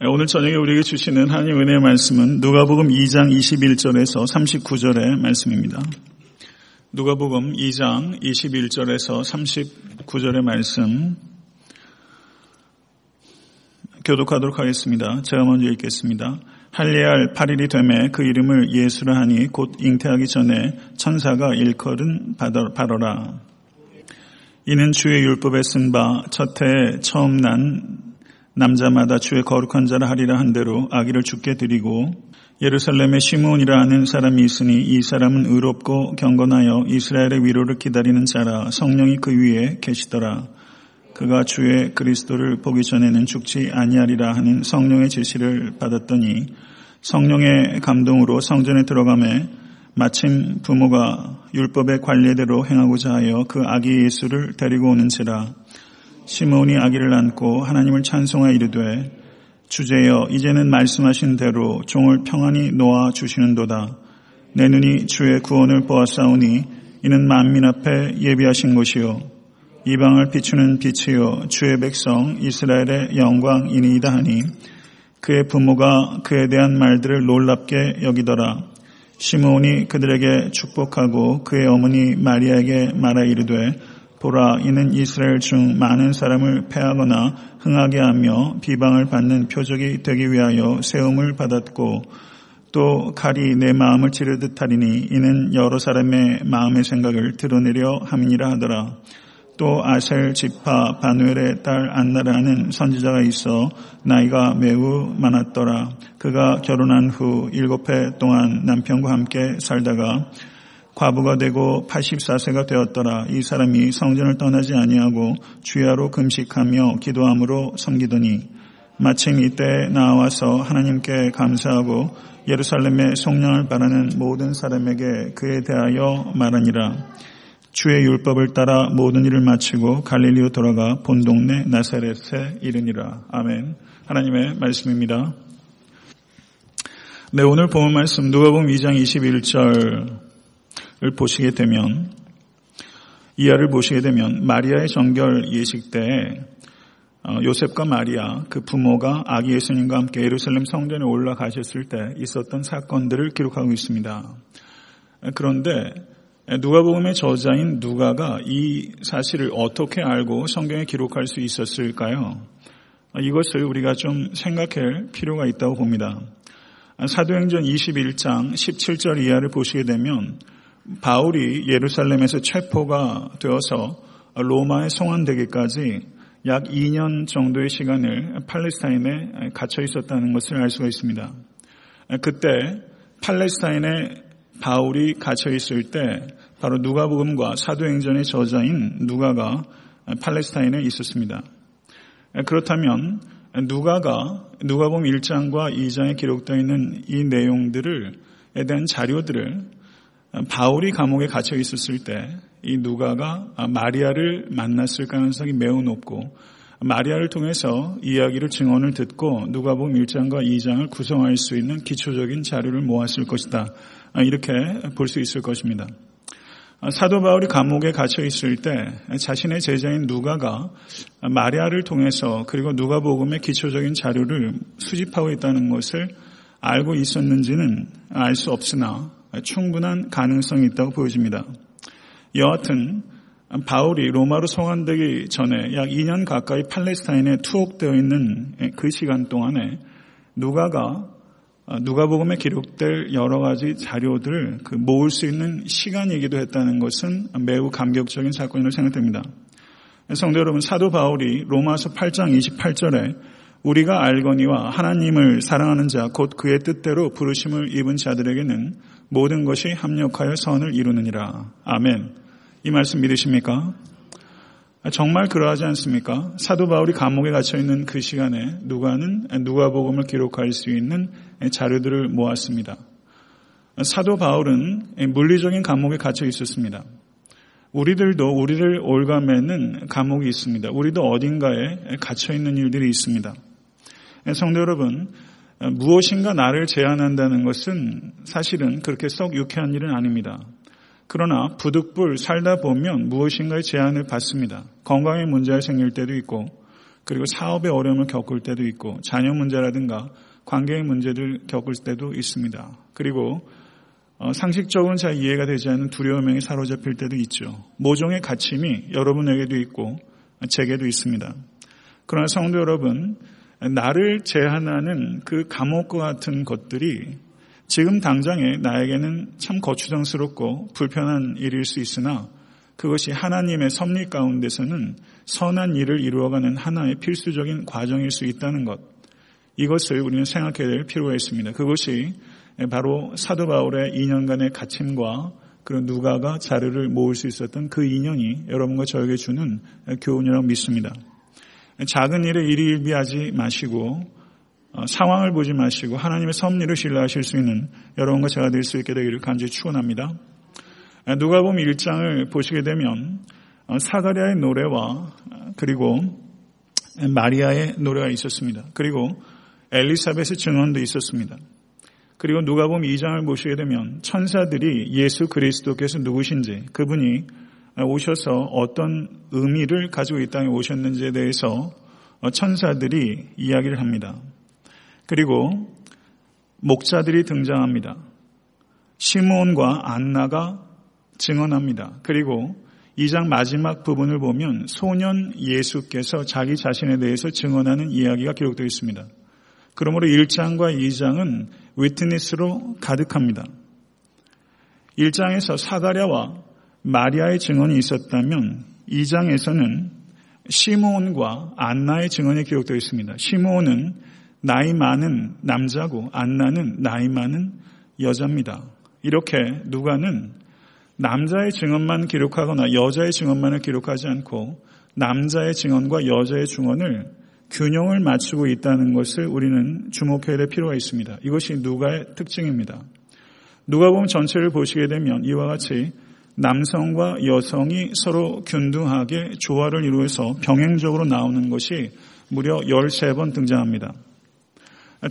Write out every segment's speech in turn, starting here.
오늘 저녁에 우리에게 주시는 하나님 은혜의 말씀은 누가복음 2장 21절에서 39절의 말씀입니다. 누가복음 2장 21절에서 39절의 말씀 교독하도록 하겠습니다. 제가 먼저 읽겠습니다. 할례할 8일이 되매 그 이름을 예수라 하니 곧 잉태하기 전에 천사가 일컬은 바로라. 이는 주의 율법에 쓴 바 첫해 처음 난 남자마다 주의 거룩한 자라 하리라 한 대로 아기를 죽게 드리고 예루살렘에 시므온이라 하는 사람이 있으니 이 사람은 의롭고 경건하여 이스라엘의 위로를 기다리는 자라 성령이 그 위에 계시더라. 그가 주의 그리스도를 보기 전에는 죽지 아니하리라 하는 성령의 제시를 받았더니 성령의 감동으로 성전에 들어가매 마침 부모가 율법의 관례대로 행하고자 하여 그 아기 예수를 데리고 오는지라 시므온이 아기를 안고 하나님을 찬송하여 이르되 주제여 이제는 말씀하신 대로 종을 평안히 놓아 주시는도다. 내 눈이 주의 구원을 보았사오니 이는 만민 앞에 예비하신 것이요 이방을 비추는 빛이요 주의 백성 이스라엘의 영광이니이다 하니 그의 부모가 그에 대한 말들을 놀랍게 여기더라. 시므온이 그들에게 축복하고 그의 어머니 마리아에게 말하 이르되 보라 이는 이스라엘 중 많은 사람을 패하거나 흥하게 하며 비방을 받는 표적이 되기 위하여 세움을 받았고 또 칼이 내 마음을 찌르듯 하리니 이는 여러 사람의 마음의 생각을 드러내려 함이라 하더라. 또 아셀 지파 바누엘의 딸 안나라는 선지자가 있어 나이가 매우 많았더라. 그가 결혼한 후 일곱 해 동안 남편과 함께 살다가 과부가 되고 84세가 되었더라. 이 사람이 성전을 떠나지 아니하고 주야로 금식하며 기도함으로 섬기더니 마침 이때 나와서 하나님께 감사하고 예루살렘의 속량을 바라는 모든 사람에게 그에 대하여 말하니라. 주의 율법을 따라 모든 일을 마치고 갈릴리로 돌아가 본 동네 나사렛에 이르니라. 아멘. 하나님의 말씀입니다. 네, 오늘 본 말씀 누가복음 2장 21절 을 보시게 되면 이하를 보시게 되면 마리아의 정결 예식 때 어, 요셉과 마리아 그 부모가 아기 예수님과 함께 예루살렘 성전에 올라가셨을 때 있었던 사건들을 기록하고 있습니다. 그런데 누가복음의 저자인 누가가 이 사실을 어떻게 알고 성경에 기록할 수 있었을까요? 이것을 우리가 좀 생각할 필요가 있다고 봅니다. 사도행전 21장 17절 이하를 보시게 되면 바울이 예루살렘에서 체포가 되어서 로마에 송환되기까지 약 2년 정도의 시간을 팔레스타인에 갇혀 있었다는 것을 알 수가 있습니다. 그때 팔레스타인에 바울이 갇혀 있을 때 바로 누가복음과 사도행전의 저자인 누가가 팔레스타인에 있었습니다. 그렇다면 누가가 누가복음 1장과 2장에 기록되어 있는 이 내용들을 에 대한 자료들을 바울이 감옥에 갇혀 있었을 때 이 누가가 마리아를 만났을 가능성이 매우 높고 마리아를 통해서 이야기를 증언을 듣고 누가복음 1장과 2장을 구성할 수 있는 기초적인 자료를 모았을 것이다. 이렇게 볼 수 있을 것입니다. 사도 바울이 감옥에 갇혀 있을 때 자신의 제자인 누가가 마리아를 통해서 그리고 누가복음의 기초적인 자료를 수집하고 있다는 것을 알고 있었는지는 알 수 없으나 충분한 가능성이 있다고 보여집니다. 여하튼 바울이 로마로 송환되기 전에 약 2년 가까이 팔레스타인에 투옥되어 있는 그 시간 동안에 누가가 누가복음에 기록될 여러 가지 자료들을 그 모을 수 있는 시간이기도 했다는 것은 매우 감격적인 사건이라고 생각됩니다. 성도 여러분, 사도 바울이 로마서 8장 28절에 우리가 알거니와 하나님을 사랑하는 자, 곧 그의 뜻대로 부르심을 입은 자들에게는 모든 것이 합력하여 선을 이루느니라. 아멘. 이 말씀 믿으십니까? 정말 그러하지 않습니까? 사도 바울이 감옥에 갇혀 있는 그 시간에 누가는 누가복음을 기록할 수 있는 자료들을 모았습니다. 사도 바울은 물리적인 감옥에 갇혀 있었습니다. 우리들도 우리를 올가매는 감옥이 있습니다. 우리도 어딘가에 갇혀 있는 일들이 있습니다. 성도 여러분, 무엇인가 나를 제한한다는 것은 사실은 그렇게 썩 유쾌한 일은 아닙니다. 그러나 부득불 살다 보면 무엇인가의 제한을 받습니다. 건강에 문제가 생길 때도 있고 그리고 사업의 어려움을 겪을 때도 있고 자녀 문제라든가 관계의 문제들 겪을 때도 있습니다. 그리고 어, 상식적으로는 잘 이해가 되지 않는 두려움에 사로잡힐 때도 있죠. 모종의 가침이 여러분에게도 있고 제게도 있습니다. 그러나 성도 여러분, 나를 제한하는 그 감옥과 같은 것들이 지금 당장에 나에게는 참 거추장스럽고 불편한 일일 수 있으나 그것이 하나님의 섭리 가운데서는 선한 일을 이루어가는 하나의 필수적인 과정일 수 있다는 것. 이것을 우리는 생각해야 될 필요가 있습니다. 그것이 바로 사도 바울의 2년간의 갇힘과 그런 누가가 자료를 모을 수 있었던 그 인연이 여러분과 저에게 주는 교훈이라고 믿습니다. 작은 일에 일일비하지 마시고 어, 상황을 보지 마시고 하나님의 섭리를 신뢰하실 수 있는 여러분과 제가 될 수 있게 되기를 간절히 축원합니다. 누가 보면 1장을 보시게 되면 어, 사가랴의 노래와 그리고 마리아의 노래가 있었습니다. 그리고 엘리사벳의 증언도 있었습니다. 그리고 누가 보면 2장을 보시게 되면 천사들이 예수 그리스도께서 누구신지 그분이 오셔서 어떤 의미를 가지고 이 땅에 오셨는지에 대해서 천사들이 이야기를 합니다. 그리고 목자들이 등장합니다. 시몬과 안나가 증언합니다. 그리고 2장 마지막 부분을 보면 소년 예수께서 자기 자신에 대해서 증언하는 이야기가 기록되어 있습니다. 그러므로 1장과 2장은 위트니스로 가득합니다. 1장에서 사가랴와 마리아의 증언이 있었다면 2장에서는 시므온과 안나의 증언이 기록되어 있습니다. 시므온은 나이 많은 남자고 안나는 나이 많은 여자입니다. 이렇게 누가는 남자의 증언만 기록하거나 여자의 증언만을 기록하지 않고 남자의 증언과 여자의 증언을 균형을 맞추고 있다는 것을 우리는 주목해야 될 필요가 있습니다. 이것이 누가의 특징입니다. 누가 보면 전체를 보시게 되면 이와 같이 남성과 여성이 서로 균등하게 조화를 이루어서 병행적으로 나오는 것이 무려 13번 등장합니다.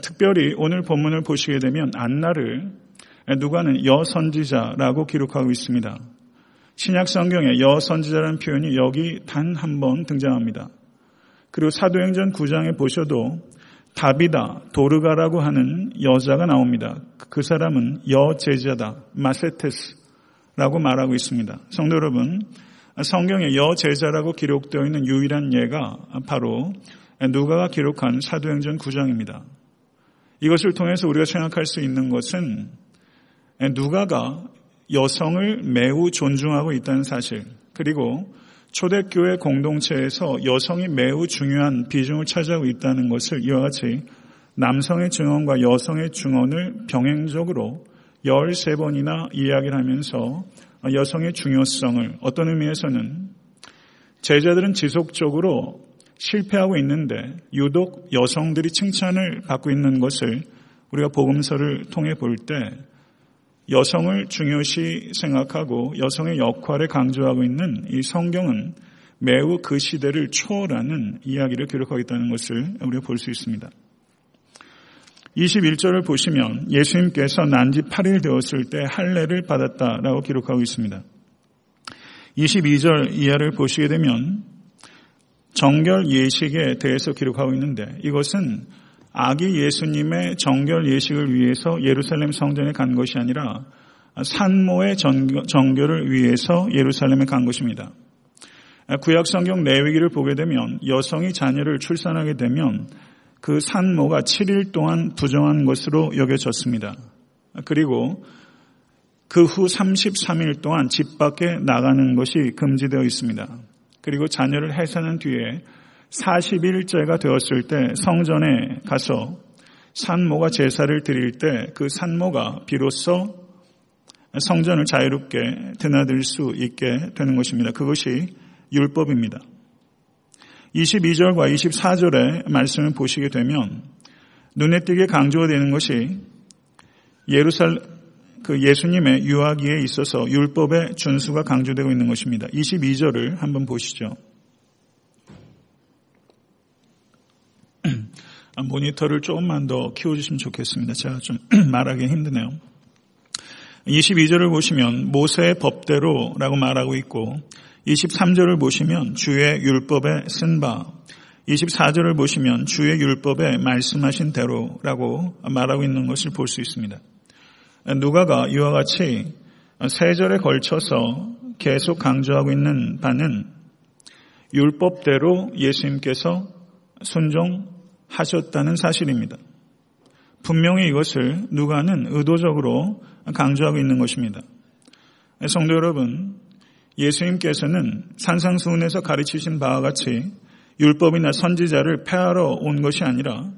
특별히 오늘 본문을 보시게 되면 안나를 누가는 여선지자라고 기록하고 있습니다. 신약 성경에 여선지자라는 표현이 여기 단 한 번 등장합니다. 그리고 사도행전 9장에 보셔도 다비다, 도르가라고 하는 여자가 나옵니다. 그 사람은 여제자다, 마세테스 라고 말하고 있습니다. 성도 여러분, 성경에 여제자라고 기록되어 있는 유일한 예가 바로 누가가 기록한 사도행전 9장입니다. 이것을 통해서 우리가 생각할 수 있는 것은 누가가 여성을 매우 존중하고 있다는 사실, 그리고 초대교회 공동체에서 여성이 매우 중요한 비중을 차지하고 있다는 것을 이와 같이 남성의 증언과 여성의 증언을 병행적으로 13번이나 이야기를 하면서 여성의 중요성을 어떤 의미에서는 제자들은 지속적으로 실패하고 있는데 유독 여성들이 칭찬을 받고 있는 것을 우리가 복음서를 통해 볼 때 여성을 중요시 생각하고 여성의 역할을 강조하고 있는 이 성경은 매우 그 시대를 초월하는 이야기를 기록하고 있다는 것을 우리가 볼 수 있습니다. 21절을 보시면 예수님께서 난 지 8일 되었을 때 할례를 받았다라고 기록하고 있습니다. 22절 이하를 보시게 되면 정결 예식에 대해서 기록하고 있는데 이것은 아기 예수님의 정결 예식을 위해서 예루살렘 성전에 간 것이 아니라 산모의 정결을 위해서 예루살렘에 간 것입니다. 구약 성경 내위기를 보게 되면 여성이 자녀를 출산하게 되면 그 산모가 7일 동안 부정한 것으로 여겨졌습니다. 그리고 그 후 33일 동안 집 밖에 나가는 것이 금지되어 있습니다. 그리고 자녀를 해산한 뒤에 40일째가 되었을 때 성전에 가서 산모가 제사를 드릴 때 그 산모가 비로소 성전을 자유롭게 드나들 수 있게 되는 것입니다. 그것이 율법입니다. 22절과 24절의 말씀을 보시게 되면 눈에 띄게 강조가 되는 것이 예루살 그 예수님의 유아기에 있어서 율법의 준수가 강조되고 있는 것입니다. 22절을 한번 보시죠. 아, 모니터를 조금만 더 키워주시면 좋겠습니다. 제가 좀 말하기 힘드네요. 22절을 보시면 모세의 법대로라고 말하고 있고 23절을 보시면 주의 율법에 쓴 바 24절을 보시면 주의 율법에 말씀하신 대로라고 말하고 있는 것을 볼 수 있습니다. 누가가 이와 같이 세 절에 걸쳐서 계속 강조하고 있는 바는 율법대로 예수님께서 순종하셨다는 사실입니다. 분명히 이것을 누가는 의도적으로 강조하고 있는 것입니다. 성도 여러분, 예수님께서는 산상수훈에서 가르치신 바와 같이 율법이나 선지자를 폐하러 온 것이 아니라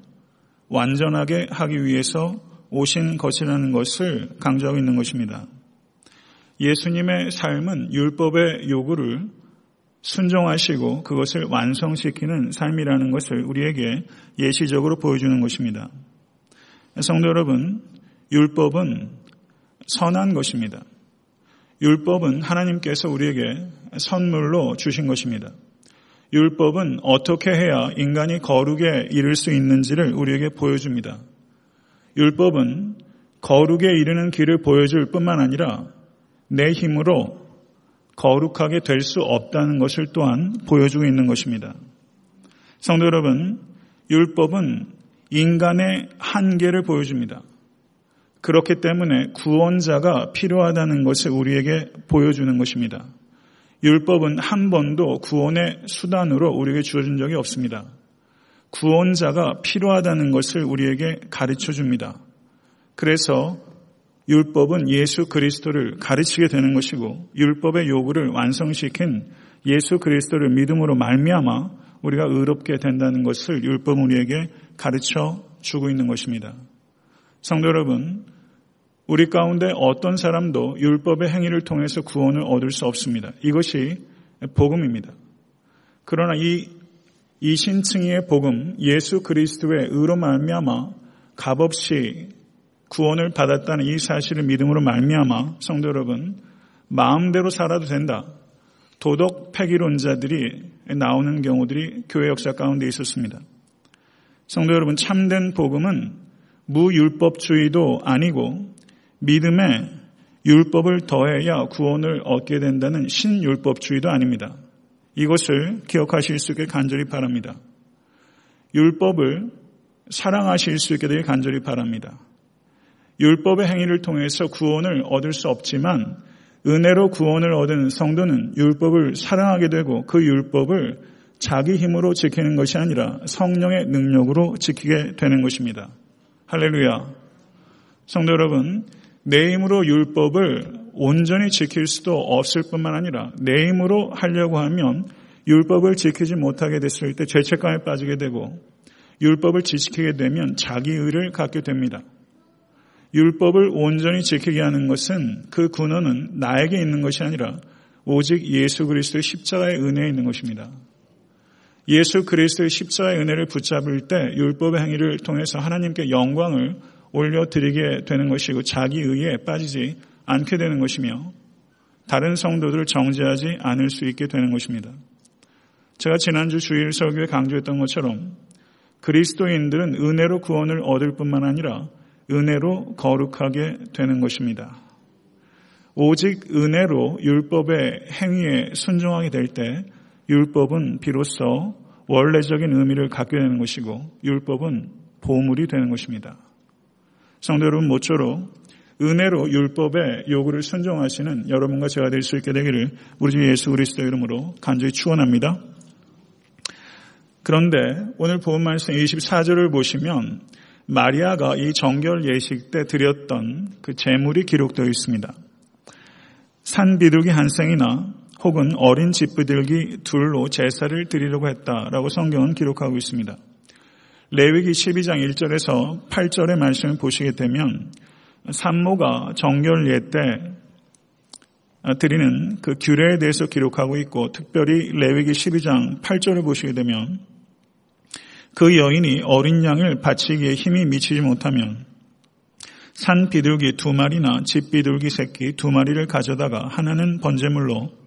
완전하게 하기 위해서 오신 것이라는 것을 강조하고 있는 것입니다. 예수님의 삶은 율법의 요구를 순종하시고 그것을 완성시키는 삶이라는 것을 우리에게 예시적으로 보여주는 것입니다. 성도 여러분, 율법은 선한 것입니다. 율법은 하나님께서 우리에게 선물로 주신 것입니다. 율법은 어떻게 해야 인간이 거룩에 이를 수 있는지를 우리에게 보여줍니다. 율법은 거룩에 이르는 길을 보여줄 뿐만 아니라 내 힘으로 거룩하게 될 수 없다는 것을 또한 보여주고 있는 것입니다. 성도 여러분, 율법은 인간의 한계를 보여줍니다. 그렇기 때문에 구원자가 필요하다는 것을 우리에게 보여주는 것입니다. 율법은 한 번도 구원의 수단으로 우리에게 주어진 적이 없습니다. 구원자가 필요하다는 것을 우리에게 가르쳐 줍니다. 그래서 율법은 예수 그리스도를 가르치게 되는 것이고 율법의 요구를 완성시킨 예수 그리스도를 믿음으로 말미암아 우리가 의롭게 된다는 것을 율법은 우리에게 가르쳐 주고 있는 것입니다. 성도 여러분, 우리 가운데 어떤 사람도 율법의 행위를 통해서 구원을 얻을 수 없습니다. 이것이 복음입니다. 그러나 이 이신층의 복음, 예수 그리스도의 의로 말미암아 값없이 구원을 받았다는 이 사실을 믿음으로 말미암아 성도 여러분 마음대로 살아도 된다. 도덕 폐기론자들이 나오는 경우들이 교회 역사 가운데 있었습니다. 성도 여러분 참된 복음은 무율법주의도 아니고 믿음에 율법을 더해야 구원을 얻게 된다는 신율법주의도 아닙니다. 이것을 기억하실 수 있게 간절히 바랍니다. 율법을 사랑하실 수 있게 되길 간절히 바랍니다. 율법의 행위를 통해서 구원을 얻을 수 없지만 은혜로 구원을 얻은 성도는 율법을 사랑하게 되고 그 율법을 자기 힘으로 지키는 것이 아니라 성령의 능력으로 지키게 되는 것입니다. 할렐루야. 성도 여러분, 내 힘으로 율법을 온전히 지킬 수도 없을 뿐만 아니라 내 힘으로 하려고 하면 율법을 지키지 못하게 됐을 때 죄책감에 빠지게 되고 율법을 지키게 되면 자기 의를 갖게 됩니다. 율법을 온전히 지키게 하는 것은 그 근원은 나에게 있는 것이 아니라 오직 예수 그리스도의 십자가의 은혜에 있는 것입니다. 예수 그리스도의 십자가의 은혜를 붙잡을 때 율법의 행위를 통해서 하나님께 영광을 올려드리게 되는 것이고 자기 의에 빠지지 않게 되는 것이며 다른 성도들을 정죄하지 않을 수 있게 되는 것입니다. 제가 지난주 주일 설교에 강조했던 것처럼 그리스도인들은 은혜로 구원을 얻을 뿐만 아니라 은혜로 거룩하게 되는 것입니다. 오직 은혜로 율법의 행위에 순종하게 될 때 율법은 비로소 원래적인 의미를 갖게 되는 것이고 율법은 보물이 되는 것입니다. 성도 여러분 모쪼록 은혜로 율법의 요구를 순종하시는 여러분과 제가 될 수 있게 되기를 우리 주 예수 그리스도 이름으로 간절히 축원합니다. 그런데 오늘 본 말씀 24절을 보시면 마리아가 이 정결 예식 때 드렸던 그 제물이 기록되어 있습니다. 산 비둘기 한 쌍이나 혹은 어린 집비둘기 둘로 제사를 드리려고 했다라고 성경은 기록하고 있습니다. 레위기 12장 1절에서 8절의 말씀을 보시게 되면 산모가 정결 예 때 드리는 그 규례에 대해서 기록하고 있고 특별히 레위기 12장 8절을 보시게 되면 그 여인이 어린 양을 바치기에 힘이 미치지 못하면 산 비둘기 두 마리나 집 비둘기 새끼 두 마리를 가져다가 하나는 번제물로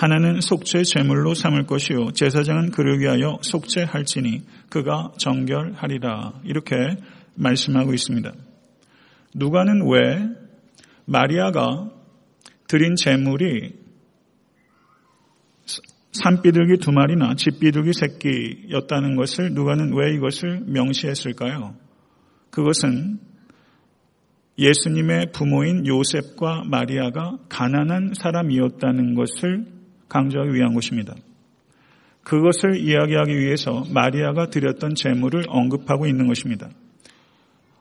하나는 속죄 제물로 삼을 것이요 제사장은 그를 위하여 속죄할지니 그가 정결하리라 이렇게 말씀하고 있습니다. 누가는 왜 마리아가 드린 제물이 산비둘기 두 마리나 집비둘기 새끼였다는 것을 누가는 왜 이것을 명시했을까요? 그것은 예수님의 부모인 요셉과 마리아가 가난한 사람이었다는 것을 강조하기 위한 것입니다. 그것을 이야기하기 위해서 마리아가 드렸던 재물을 언급하고 있는 것입니다.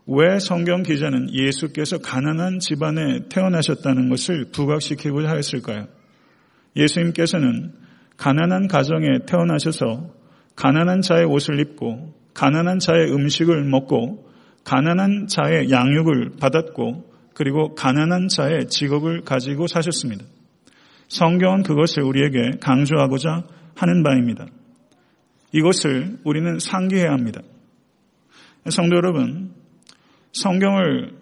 왜 성경 기자는 예수께서 가난한 집안에 태어나셨다는 것을 부각시키고자 하였을까요? 예수님께서는 가난한 가정에 태어나셔서 가난한 자의 옷을 입고 가난한 자의 음식을 먹고 가난한 자의 양육을 받았고 그리고 가난한 자의 직업을 가지고 사셨습니다. 성경은 그것을 우리에게 강조하고자 하는 바입니다. 이것을 우리는 상기해야 합니다. 성도 여러분, 성경을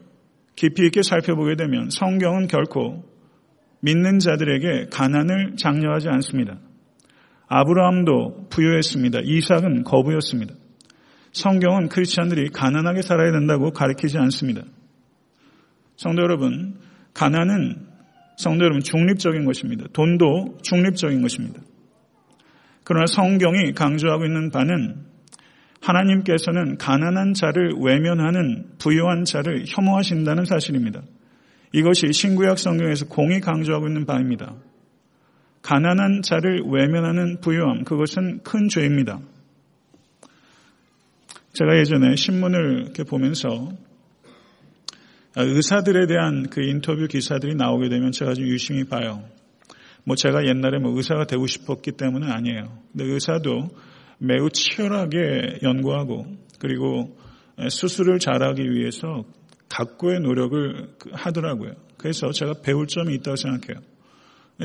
깊이 있게 살펴보게 되면 성경은 결코 믿는 자들에게 가난을 장려하지 않습니다. 아브라함도 부유했습니다. 이삭은 거부였습니다. 성경은 크리스천들이 가난하게 살아야 된다고 가르치지 않습니다. 성도 여러분, 가난은 성도 여러분 중립적인 것입니다. 돈도 중립적인 것입니다. 그러나 성경이 강조하고 있는 바는 하나님께서는 가난한 자를 외면하는 부유한 자를 혐오하신다는 사실입니다. 이것이 신구약 성경에서 공이 강조하고 있는 바입니다. 가난한 자를 외면하는 부유함, 그것은 큰 죄입니다. 제가 예전에 신문을 이렇게 보면서 의사들에 대한 그 인터뷰 기사들이 나오게 되면 제가 좀 유심히 봐요. 뭐 제가 옛날에 뭐 의사가 되고 싶었기 때문은 아니에요. 근데 의사도 매우 치열하게 연구하고 그리고 수술을 잘하기 위해서 각고의 노력을 하더라고요. 그래서 제가 배울 점이 있다고 생각해요.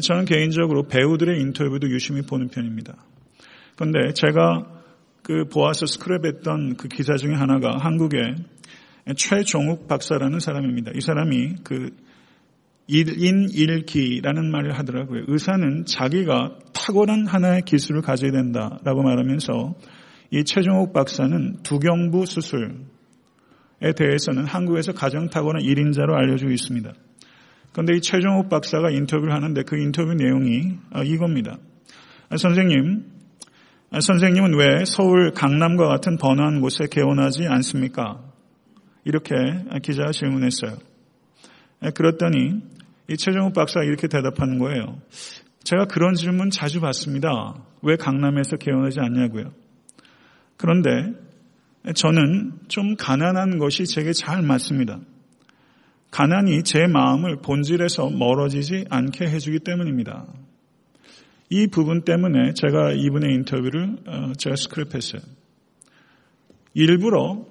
저는 개인적으로 배우들의 인터뷰도 유심히 보는 편입니다. 그런데 제가 그 보아서 스크랩했던 그 기사 중에 하나가 한국의 최종욱 박사라는 사람입니다. 이 사람이 그 일인일기라는 말을 하더라고요. 의사는 자기가 탁월한 하나의 기술을 가져야 된다라고 말하면서 이 최종욱 박사는 두경부 수술에 대해서는 한국에서 가장 탁월한 1인자로 알려지고 있습니다. 그런데 이 최종욱 박사가 인터뷰를 하는데 그 인터뷰 내용이 이겁니다. 선생님, 아, 선생님은 왜 서울 강남과 같은 번화한 곳에 개원하지 않습니까? 이렇게 기자가 질문했어요. 아, 그랬더니 이 최정욱 박사가 이렇게 대답하는 거예요. 제가 그런 질문 자주 받습니다. 왜 강남에서 개원하지 않냐고요. 그런데 저는 좀 가난한 것이 제게 잘 맞습니다. 가난이 제 마음을 본질에서 멀어지지 않게 해주기 때문입니다. 이 부분 때문에 제가 이분의 인터뷰를 어, 제가 스크립했어요. 일부러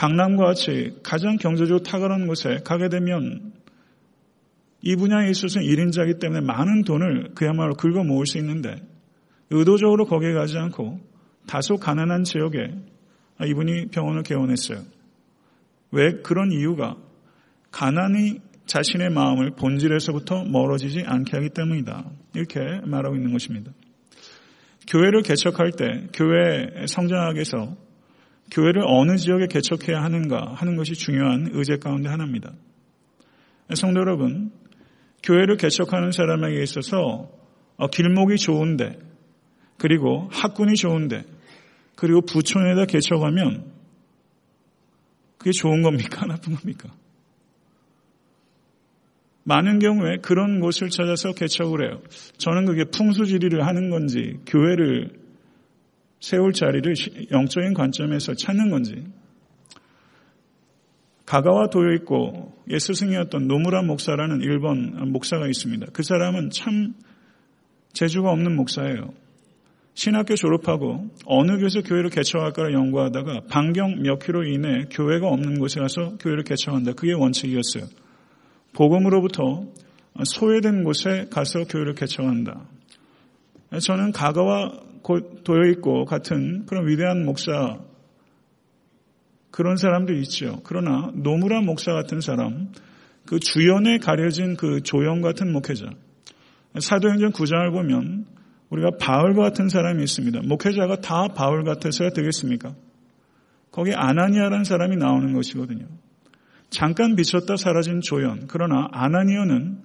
강남과 같이 가장 경제적으로 탁월한 곳에 가게 되면 이 분야에 있어서는 1인자이기 때문에 많은 돈을 그야말로 긁어 모을 수 있는데 의도적으로 거기에 가지 않고 다소 가난한 지역에 이분이 병원을 개원했어요. 왜 그런 이유가 가난이 자신의 마음을 본질에서부터 멀어지지 않게 하기 때문이다. 이렇게 말하고 있는 것입니다. 교회를 개척할 때 교회 위해서 교회를 어느 지역에 개척해야 하는가 하는 것이 중요한 의제 가운데 하나입니다. 성도 여러분, 교회를 개척하는 사람에게 있어서 어, 길목이 좋은데, 그리고 학군이 좋은데, 그리고 부촌에다 개척하면 그게 좋은 겁니까? 나쁜 겁니까? 많은 경우에 그런 곳을 찾아서 개척을 해요. 저는 그게 풍수지리를 하는 건지 교회를 세울 자리를 영적인 관점에서 찾는 건지 가가와 도요 있고 예스승이었던 노무라 목사라는 일본 목사가 있습니다. 그 사람은 참 재주가 없는 목사예요. 신학교 졸업하고 어느 교회에서 교회를 개척할까를 연구하다가 반경 몇 킬로 이내 교회가 없는 곳에 가서 교회를 개척한다. 그게 원칙이었어요. 복음으로부터 소외된 곳에 가서 교회를 개척한다. 저는 가가와 도여 있고 같은 그런 위대한 목사 그런 사람도 있죠. 그러나 노무라 목사 같은 사람, 그 주연에 가려진 그 조영 같은 목회자. 사도행전 9장을 보면 우리가 바울과 같은 사람이 있습니다. 목회자가 다 바울 같아서야 되겠습니까? 거기 아나니아라는 사람이 나오는 것이거든요. 잠깐 비쳤다 사라진 조연. 그러나 아나니오는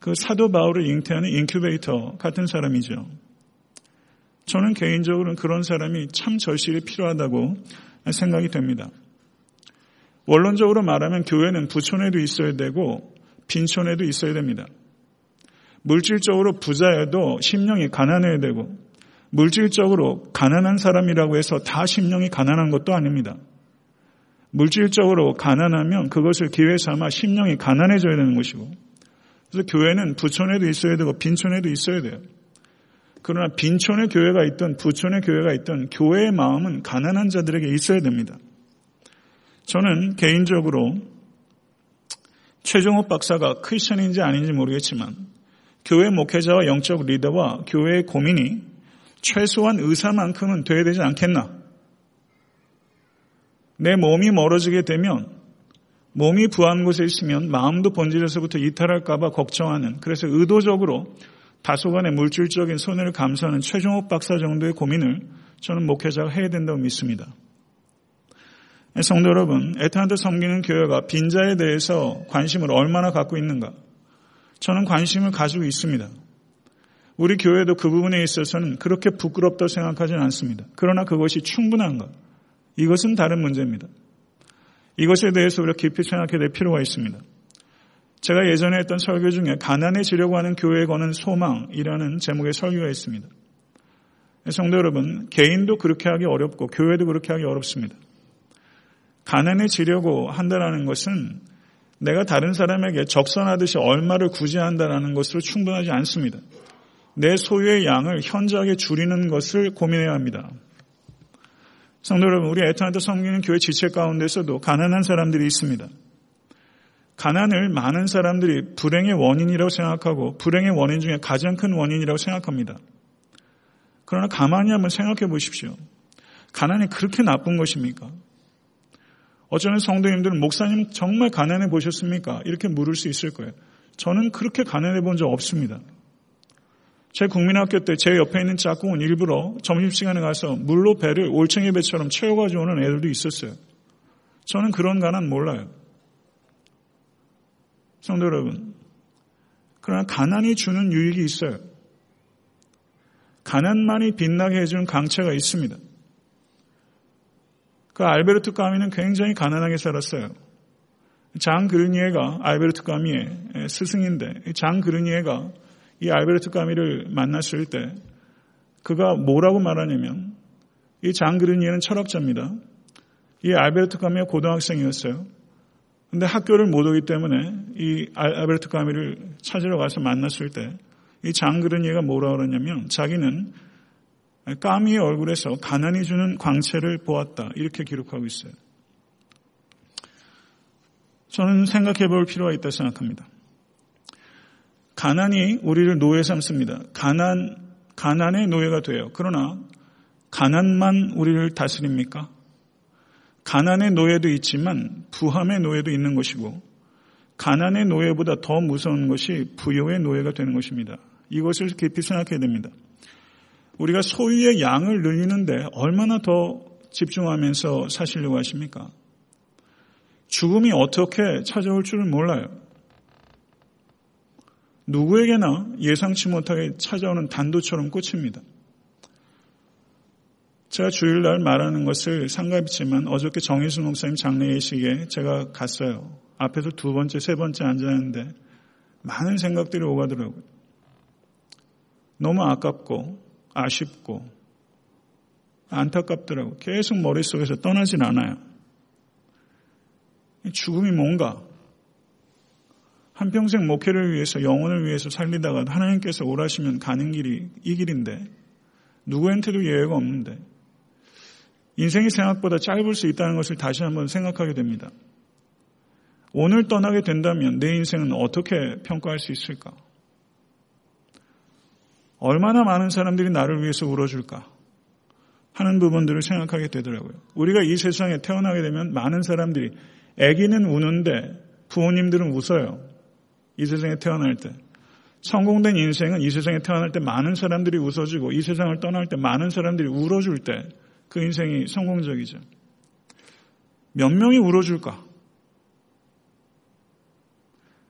그 사도 바울을 잉태하는 인큐베이터 같은 사람이죠. 저는 개인적으로는 그런 사람이 참 절실히 필요하다고 생각이 됩니다. 원론적으로 말하면 교회는 부촌에도 있어야 되고 빈촌에도 있어야 됩니다. 물질적으로 부자여도 심령이 가난해야 되고 물질적으로 가난한 사람이라고 해서 다 심령이 가난한 것도 아닙니다. 물질적으로 가난하면 그것을 기회 삼아 심령이 가난해져야 되는 것이고 그래서 교회는 부촌에도 있어야 되고 빈촌에도 있어야 돼요. 그러나 빈촌의 교회가 있든 부촌의 교회가 있든 교회의 마음은 가난한 자들에게 있어야 됩니다. 저는 개인적으로 최종호 박사가 크리스천인지 아닌지 모르겠지만 교회 목회자와 영적 리더와 교회의 고민이 최소한 의사만큼은 돼야 되지 않겠나? 내 몸이 멀어지게 되면 몸이 부한 곳에 있으면 마음도 본질에서부터 이탈할까봐 걱정하는 그래서 의도적으로 다소간의 물질적인 손해를 감수하는 최종욱 박사 정도의 고민을 저는 목회자가 해야 된다고 믿습니다. 성도 여러분, 에탄한테 섬기는 교회가 빈자에 대해서 관심을 얼마나 갖고 있는가? 저는 관심을 가지고 있습니다. 우리 교회도 그 부분에 있어서는 그렇게 부끄럽다고 생각하지는 않습니다. 그러나 그것이 충분한가? 이것은 다른 문제입니다. 이것에 대해서 우리가 깊이 생각해야 될 필요가 있습니다. 제가 예전에 했던 설교 중에 가난해지려고 하는 교회에 거는 소망이라는 제목의 설교가 있습니다. 성도 여러분, 개인도 그렇게 하기 어렵고 교회도 그렇게 하기 어렵습니다. 가난해지려고 한다는 것은 내가 다른 사람에게 적선하듯이 얼마를 구제한다는 것으로 충분하지 않습니다. 내 소유의 양을 현저하게 줄이는 것을 고민해야 합니다. 성도 여러분, 우리 애타한테 섬기는 교회 지체 가운데서도 가난한 사람들이 있습니다. 가난을 많은 사람들이 불행의 원인이라고 생각하고 불행의 원인 중에 가장 큰 원인이라고 생각합니다. 그러나 가만히 한번 생각해 보십시오. 가난이 그렇게 나쁜 것입니까? 어쩌면 성도님들은 목사님 정말 가난해 보셨습니까? 이렇게 물을 수 있을 거예요. 저는 그렇게 가난해 본 적 없습니다. 제 국민학교 때 제 옆에 있는 짝꿍은 일부러 점심시간에 가서 물로 배를 올챙이 배처럼 채워가지고 오는 애들도 있었어요. 저는 그런 가난 몰라요. 성도 여러분, 그러나 가난이 주는 유익이 있어요. 가난만이 빛나게 해주는 강체가 있습니다. 그 알베르트 까미는 굉장히 가난하게 살았어요. 장 그르니에가 알베르트 까미의 스승인데 장 그르니에가 이 알베르트 까미를 만났을 때 그가 뭐라고 말하냐면 이 장 그르니에는 철학자입니다. 이 알베르트 까미가 고등학생이었어요. 근데 학교를 못 오기 때문에 이 알베르트 까미를 찾으러 가서 만났을 때 이 장그르니가 뭐라 그러냐면 자기는 까미의 얼굴에서 가난이 주는 광채를 보았다. 이렇게 기록하고 있어요. 저는 생각해 볼 필요가 있다 생각합니다. 가난이 우리를 노예 삼습니다. 가난, 가난의 노예가 돼요. 그러나 가난만 우리를 다스립니까? 가난의 노예도 있지만 부함의 노예도 있는 것이고 가난의 노예보다 더 무서운 것이 부여의 노예가 되는 것입니다. 이것을 깊이 생각해야 됩니다. 우리가 소유의 양을 늘리는데 얼마나 더 집중하면서 사시려고 하십니까? 죽음이 어떻게 찾아올 줄을 몰라요. 누구에게나 예상치 못하게 찾아오는 단도처럼 꽂힙니다. 제가 주일날 말하는 것을 상가했지만 어저께 정희수 목사님 장례 예식에 제가 갔어요. 앞에서 두 번째, 세 번째 앉았는데 많은 생각들이 오가더라고요. 너무 아깝고 아쉽고 안타깝더라고요. 계속 머릿속에서 떠나진 않아요. 죽음이 뭔가 한평생 목회를 위해서 영혼을 위해서 살리다가 하나님께서 오라시면 가는 길이 이 길인데 누구한테도 예외가 없는데 인생이 생각보다 짧을 수 있다는 것을 다시 한번 생각하게 됩니다. 오늘 떠나게 된다면 내 인생은 어떻게 평가할 수 있을까? 얼마나 많은 사람들이 나를 위해서 울어줄까? 하는 부분들을 생각하게 되더라고요. 우리가 이 세상에 태어나게 되면 많은 사람들이 아기는 우는데 부모님들은 웃어요. 이 세상에 태어날 때. 성공된 인생은 이 세상에 태어날 때 많은 사람들이 웃어주고 이 세상을 떠날 때 많은 사람들이 울어줄 때 그 인생이 성공적이죠. 몇 명이 울어줄까?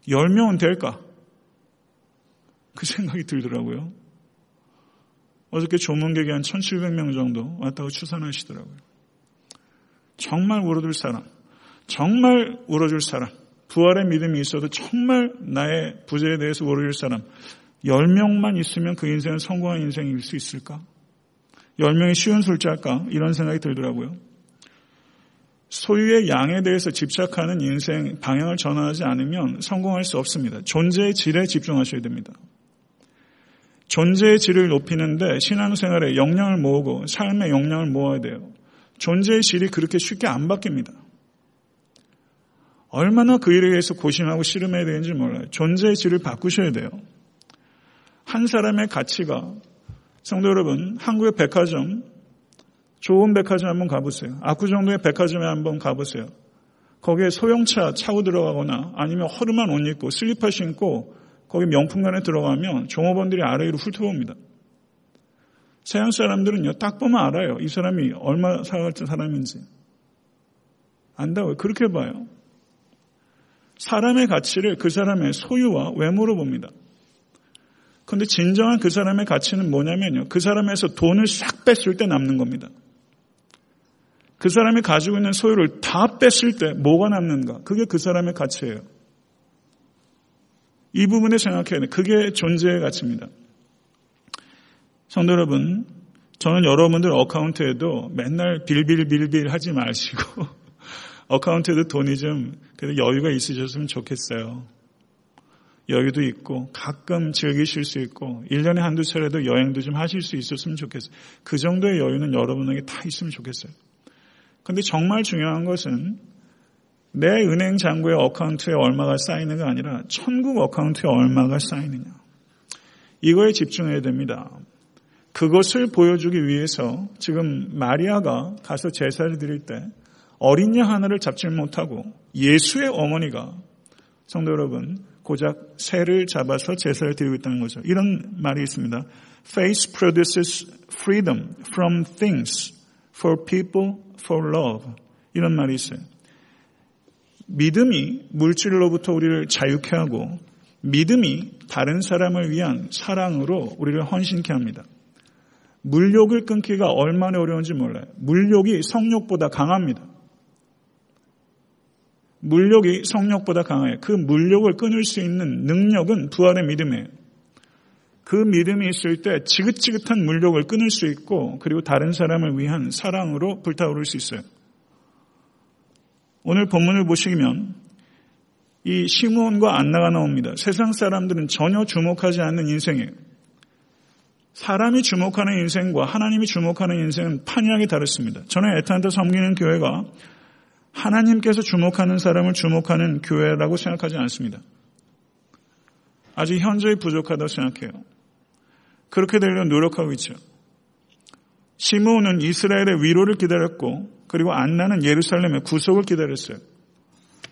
열 명은 될까? 그 생각이 들더라고요. 어저께 조문객이 한 1700명 정도 왔다고 추산하시더라고요. 정말 울어줄 사람, 정말 울어줄 사람, 부활의 믿음이 있어도 정말 나의 부재에 대해서 울어줄 사람, 10명만 있으면 그 인생은 성공한 인생일 수 있을까? 10명이 쉬운 술자일까? 이런 생각이 들더라고요. 소유의 양에 대해서 집착하는 인생 방향을 전환하지 않으면 성공할 수 없습니다. 존재의 질에 집중하셔야 됩니다. 존재의 질을 높이는데 신앙생활에 역량을 모으고 삶의 역량을 모아야 돼요. 존재의 질이 그렇게 쉽게 안 바뀝니다. 얼마나 그 일에 의해서 고심하고 씨름해야 되는지 몰라요. 존재의 질을 바꾸셔야 돼요. 한 사람의 가치가 성도 여러분 한국의 백화점 좋은 백화점 한번 가보세요. 압구정도의 백화점에 한번 가보세요. 거기에 소형차 차고 들어가거나 아니면 허름한 옷 입고 슬리퍼 신고 거기 명품관에 들어가면 종업원들이 아래 위로 훑어봅니다. 서양 사람들은요, 딱 보면 알아요. 이 사람이 얼마 살아갈 사람인지. 안다고요. 그렇게 봐요. 사람의 가치를 그 사람의 소유와 외모로 봅니다. 그런데 진정한 그 사람의 가치는 뭐냐면요. 그 사람에서 돈을 싹 뺐을 때 남는 겁니다. 그 사람이 가지고 있는 소유를 다 뺐을 때 뭐가 남는가? 그게 그 사람의 가치예요. 이 부분에 생각해야 돼. 그게 존재의 가치입니다. 성도 여러분, 저는 여러분들 어카운트에도 맨날 빌빌빌빌 하지 마시고 account에도 돈이 좀 그래도 여유가 있으셨으면 좋겠어요. 여유도 있고 가끔 즐기실 수 있고 1년에 한두 차례도 여행도 좀 하실 수 있었으면 좋겠어요. 그 정도의 여유는 여러분에게 다 있으면 좋겠어요. 근데 정말 중요한 것은 내 은행 잔고의 account에 얼마가 쌓이는가 아니라 천국 account에 얼마가 쌓이느냐. 이거에 집중해야 됩니다. 그것을 보여주기 위해서 지금 마리아가 가서 제사를 드릴 때 어린 양 하나를 잡지 못하고 예수의 어머니가 성도 여러분 고작 새를 잡아서 제사를 드리고 있다는 거죠. 이런 말이 있습니다. Faith produces freedom from things for people for love. 이런 말이 있어요. 믿음이 물질로부터 우리를 자유케 하고 믿음이 다른 사람을 위한 사랑으로 우리를 헌신케 합니다. 물욕을 끊기가 얼마나 어려운지 몰라요. 물욕이 성욕보다 강합니다. 물욕이 성욕보다 강해요. 그 물욕을 끊을 수 있는 능력은 부활의 믿음이에요. 그 믿음이 있을 때 지긋지긋한 물욕을 끊을 수 있고 그리고 다른 사람을 위한 사랑으로 불타오를 수 있어요. 오늘 본문을 보시면 이 시므온과 안나가 나옵니다. 세상 사람들은 전혀 주목하지 않는 인생이에요. 사람이 주목하는 인생과 하나님이 주목하는 인생은 판이하게 다릅니다. 저는 에탄타 섬기는 교회가 하나님께서 주목하는 사람을 주목하는 교회라고 생각하지 않습니다. 아직 현저히 부족하다고 생각해요. 그렇게 되려고 노력하고 있죠. 시므온은 이스라엘의 위로를 기다렸고 그리고 안나는 예루살렘의 구속을 기다렸어요.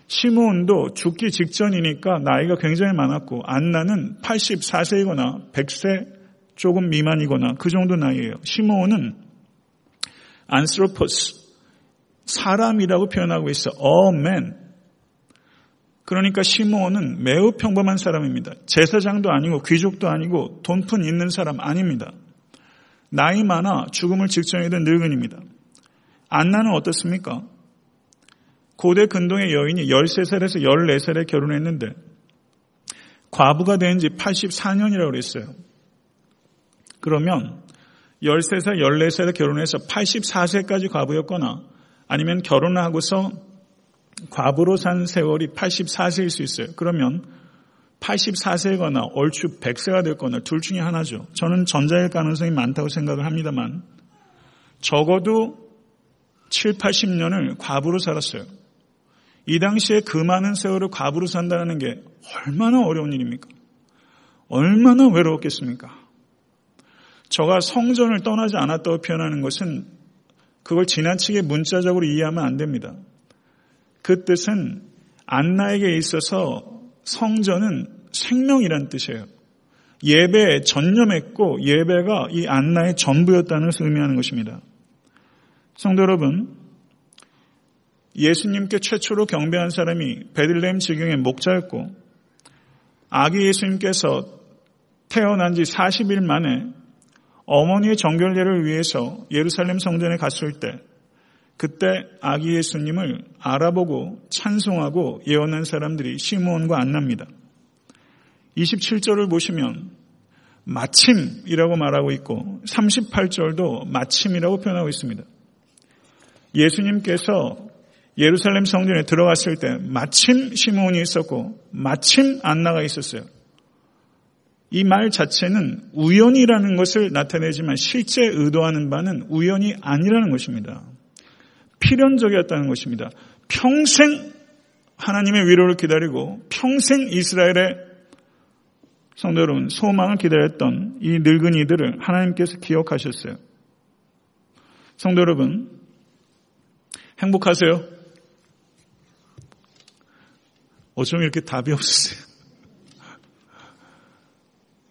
시므온도 죽기 직전이니까 나이가 굉장히 많았고 안나는 84세이거나 100세 조금 미만이거나 그 정도 나이에요. 시므온은 안스로포스 사람이라고 표현하고 있어. 어맨. 그러니까 시므온은 매우 평범한 사람입니다. 제사장도 아니고 귀족도 아니고 돈푼 있는 사람 아닙니다. 나이 많아 죽음을 직전에 된 늙은입니다. 안나는 어떻습니까? 고대 근동의 여인이 13살에서 14살에 결혼했는데 과부가 된 지 84년이라고 그랬어요. 그러면 13살, 14살에 결혼해서 84세까지 과부였거나 아니면 결혼하고서 과부로 산 세월이 84세일 수 있어요. 그러면 84세거나 얼추 100세가 됐거나 둘 중에 하나죠. 저는 전자일 가능성이 많다고 생각을 합니다만 적어도 7, 80년을 과부로 살았어요. 이 당시에 그 많은 세월을 과부로 산다는 게 얼마나 어려운 일입니까? 얼마나 외로웠겠습니까? 저가 성전을 떠나지 않았다고 표현하는 것은 그걸 지나치게 문자적으로 이해하면 안 됩니다. 그 뜻은 안나에게 있어서 성전은 생명이란 뜻이에요. 예배에 전념했고 예배가 이 안나의 전부였다는 것을 의미하는 것입니다. 성도 여러분, 예수님께 최초로 경배한 사람이 베들레헴 지경의 목자였고 아기 예수님께서 태어난 지 40일 만에 어머니의 정결례를 위해서 예루살렘 성전에 갔을 때 그때 아기 예수님을 알아보고 찬송하고 예언한 사람들이 시므온과 안나입니다. 27절을 보시면 마침이라고 말하고 있고 38절도 마침이라고 표현하고 있습니다. 예수님께서 예루살렘 성전에 들어갔을 때 마침 시므온이 있었고 마침 안나가 있었어요. 이 말 자체는 우연이라는 것을 나타내지만 실제 의도하는 바는 우연이 아니라는 것입니다. 필연적이었다는 것입니다. 평생 하나님의 위로를 기다리고 평생 이스라엘의 성도 여러분 소망을 기다렸던 이 늙은이들을 하나님께서 기억하셨어요. 성도 여러분 행복하세요? 어쩜 이렇게 답이 없으세요?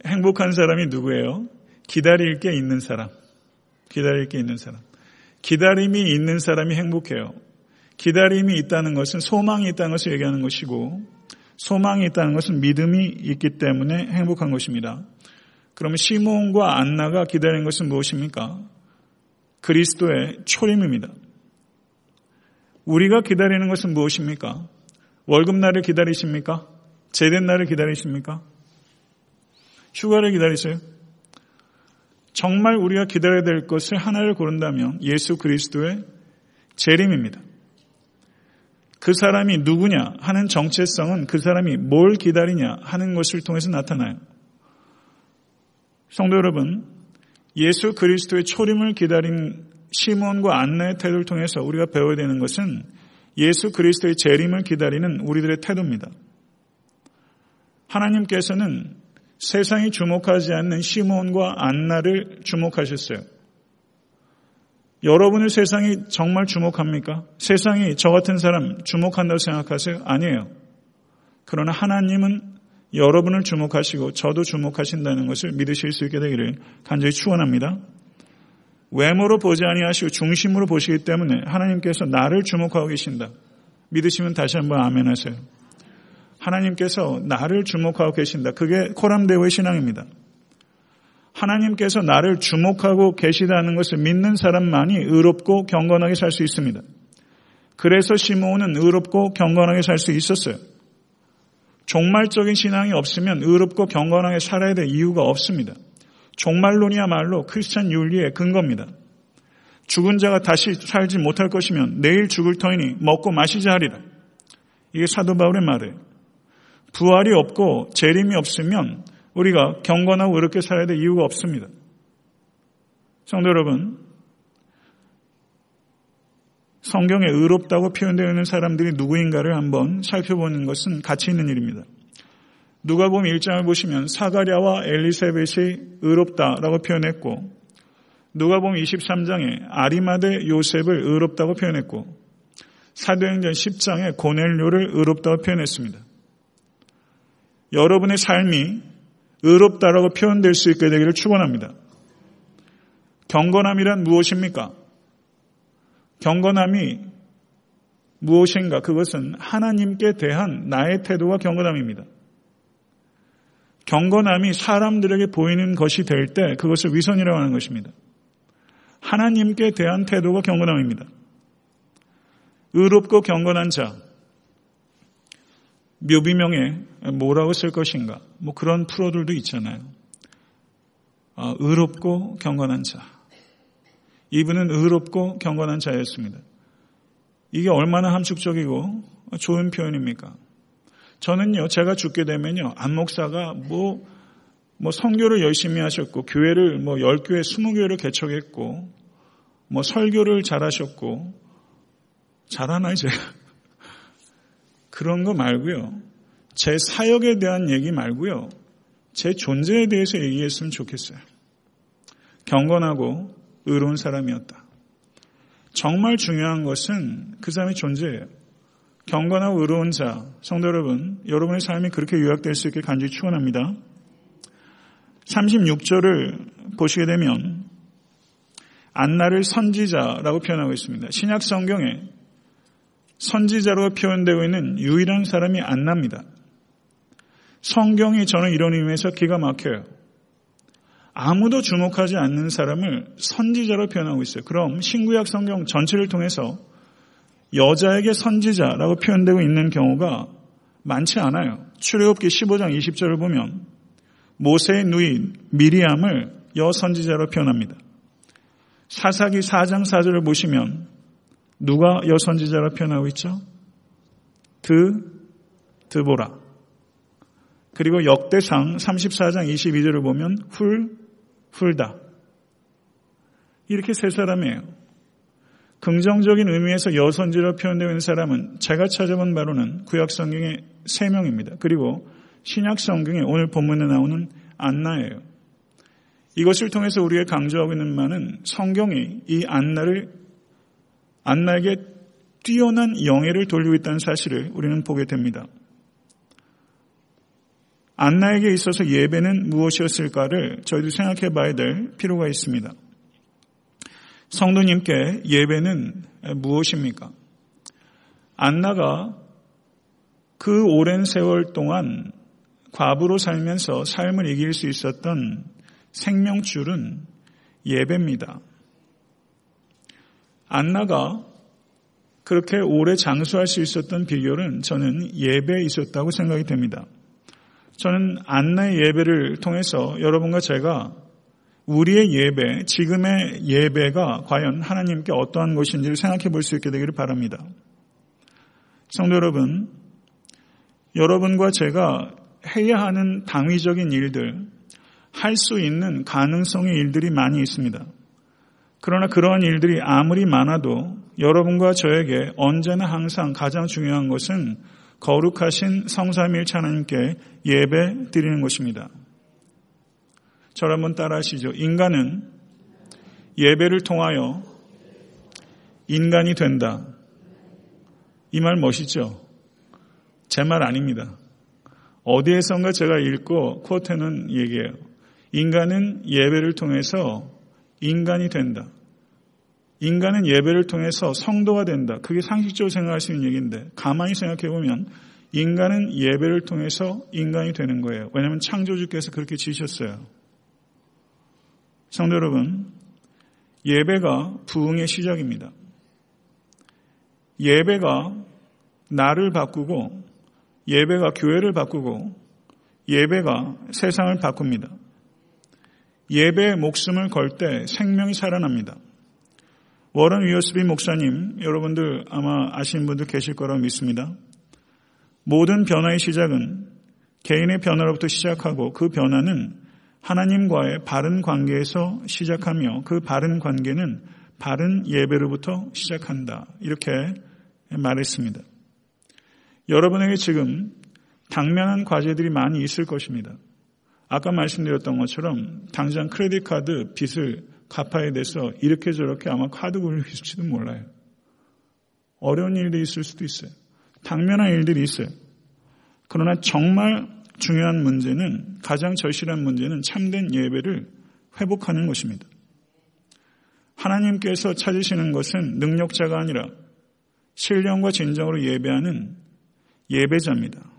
행복한 사람이 누구예요? 기다릴 게 있는 사람. 기다릴 게 있는 사람. 기다림이 있는 사람이 행복해요. 기다림이 있다는 것은 소망이 있다는 것을 얘기하는 것이고 소망이 있다는 것은 믿음이 있기 때문에 행복한 것입니다. 그러면 시몬과 안나가 기다린 것은 무엇입니까? 그리스도의 초림입니다. 우리가 기다리는 것은 무엇입니까? 월급날을 기다리십니까? 제된 날을 기다리십니까? 휴가를 기다리세요? 정말 우리가 기다려야 될 것을 하나를 고른다면 예수 그리스도의 재림입니다. 그 사람이 누구냐 하는 정체성은 그 사람이 뭘 기다리냐 하는 것을 통해서 나타나요. 성도 여러분, 예수 그리스도의 초림을 기다린 시몬과 안나의 태도를 통해서 우리가 배워야 되는 것은 예수 그리스도의 재림을 기다리는 우리들의 태도입니다. 하나님께서는 세상이 주목하지 않는 시몬과 안나를 주목하셨어요. 여러분을 세상이 정말 주목합니까? 세상이 저 같은 사람 주목한다고 생각하세요? 아니에요. 그러나 하나님은 여러분을 주목하시고 저도 주목하신다는 것을 믿으실 수 있게 되기를 간절히 축원합니다. 외모로 보지 아니하시고 중심으로 보시기 때문에 하나님께서 나를 주목하고 계신다. 믿으시면 다시 한번 아멘 하세요. 하나님께서 나를 주목하고 계신다. 그게 코람대오의 신앙입니다. 하나님께서 나를 주목하고 계시다는 것을 믿는 사람만이 의롭고 경건하게 살 수 있습니다. 그래서 시므온은 의롭고 경건하게 살 수 있었어요. 종말적인 신앙이 없으면 의롭고 경건하게 살아야 될 이유가 없습니다. 종말론이야말로 크리스찬 윤리의 근거입니다. 죽은 자가 다시 살지 못할 것이면 내일 죽을 터이니 먹고 마시자 하리라. 이게 사도 바울의 말이에요. 부활이 없고 재림이 없으면 우리가 경건하고 의롭게 살아야 될 이유가 없습니다. 성도 여러분, 성경에 의롭다고 표현되어 있는 사람들이 누구인가를 한번 살펴보는 것은 가치 있는 일입니다. 누가 보면 1장을 보시면 사가랴와 엘리세벳이 의롭다라고 표현했고 누가 보면 23장에 아리마대 요셉을 의롭다고 표현했고 사도행전 10장에 고넬료를 의롭다고 표현했습니다. 여러분의 삶이 의롭다라고 표현될 수 있게 되기를 축원합니다. 경건함이란 무엇입니까? 경건함이 무엇인가? 그것은 하나님께 대한 나의 태도가 경건함입니다. 경건함이 사람들에게 보이는 것이 될 때 그것을 위선이라고 하는 것입니다. 하나님께 대한 태도가 경건함입니다. 의롭고 경건한 자, 묘비명에 뭐라고 쓸 것인가, 뭐 그런 프로들도 있잖아요. 어, 의롭고 경건한 자. 이분은 의롭고 경건한 자였습니다. 이게 얼마나 함축적이고 좋은 표현입니까? 저는요, 제가 죽게 되면요, 안 목사가 뭐, 뭐 성교를 열심히 하셨고, 교회를 뭐 10교회, 20교회를 개척했고, 뭐 설교를 잘하셨고, 잘하나요, 제가? 그런 거 말고요. 제 사역에 대한 얘기 말고요. 제 존재에 대해서 얘기했으면 좋겠어요. 경건하고 의로운 사람이었다. 정말 중요한 것은 그 사람의 존재예요. 경건하고 의로운 자, 성도 여러분, 여러분의 삶이 그렇게 요약될 수 있게 간절히 축원합니다. 36절을 보시게 되면 안나를 선지자라고 표현하고 있습니다. 신약 성경에 선지자로 표현되고 있는 유일한 사람이 안나입니다. 성경이 저는 이런 의미에서 기가 막혀요. 아무도 주목하지 않는 사람을 선지자로 표현하고 있어요. 그럼 신구약 성경 전체를 통해서 여자에게 선지자라고 표현되고 있는 경우가 많지 않아요. 출애굽기 15장 20절을 보면 모세의 누이 미리암을 여선지자로 표현합니다. 사사기 4장 4절을 보시면 누가 여선지자로 표현하고 있죠? 드, 드보라. 그리고 역대상 34장 22절을 보면 훌, 훌다. 이렇게 세 사람이에요. 긍정적인 의미에서 여선지로 표현되어 있는 사람은 제가 찾아본 바로는 구약 성경의 세 명입니다. 그리고 신약 성경에 오늘 본문에 나오는 안나예요. 이것을 통해서 우리가 강조하고 있는 말은 성경이 이 안나를 안나에게 뛰어난 영예를 돌리고 있다는 사실을 우리는 보게 됩니다. 안나에게 있어서 예배는 무엇이었을까를 저희도 생각해 봐야 될 필요가 있습니다. 성도님께 예배는 무엇입니까? 안나가 그 오랜 세월 동안 과부로 살면서 삶을 이길 수 있었던 생명줄은 예배입니다. 안나가 그렇게 오래 장수할 수 있었던 비결은 저는 예배에 있었다고 생각이 됩니다. 저는 안나의 예배를 통해서 여러분과 제가 우리의 예배, 지금의 예배가 과연 하나님께 어떠한 것인지를 생각해 볼 수 있게 되기를 바랍니다. 성도 여러분, 여러분과 제가 해야 하는 당위적인 일들, 할 수 있는 가능성의 일들이 많이 있습니다. 그러나 그러한 일들이 아무리 많아도 여러분과 저에게 언제나 항상 가장 중요한 것은 거룩하신 성삼일체 하나님께 예배 드리는 것입니다. 저를 한번 따라 하시죠. 인간은 예배를 통하여 인간이 된다. 이 말 멋있죠? 제 말 아닙니다. 어디에선가 제가 읽고 코트는 얘기해요. 인간은 예배를 통해서 인간이 된다. 인간은 예배를 통해서 성도가 된다. 그게 상식적으로 생각할 수 있는 얘기인데 가만히 생각해 보면 인간은 예배를 통해서 인간이 되는 거예요. 왜냐하면 창조주께서 그렇게 지으셨어요. 성도 여러분, 예배가 부흥의 시작입니다. 예배가 나를 바꾸고 예배가 교회를 바꾸고 예배가 세상을 바꿉니다. 예배에 목숨을 걸 때 생명이 살아납니다. 워런 위어스비 목사님, 여러분들 아마 아시는 분들 계실 거라고 믿습니다. 모든 변화의 시작은 개인의 변화로부터 시작하고 그 변화는 하나님과의 바른 관계에서 시작하며 그 바른 관계는 바른 예배로부터 시작한다. 이렇게 말했습니다. 여러분에게 지금 당면한 과제들이 많이 있을 것입니다. 아까 말씀드렸던 것처럼 당장 크레딧 카드 빚을 갚아야 돼서 이렇게 저렇게 아마 카드 굴릴지도 몰라요. 어려운 일들이 있을 수도 있어요. 당면한 일들이 있어요. 그러나 정말 중요한 문제는 가장 절실한 문제는 참된 예배를 회복하는 것입니다. 하나님께서 찾으시는 것은 능력자가 아니라 신령과 진정으로 예배하는 예배자입니다.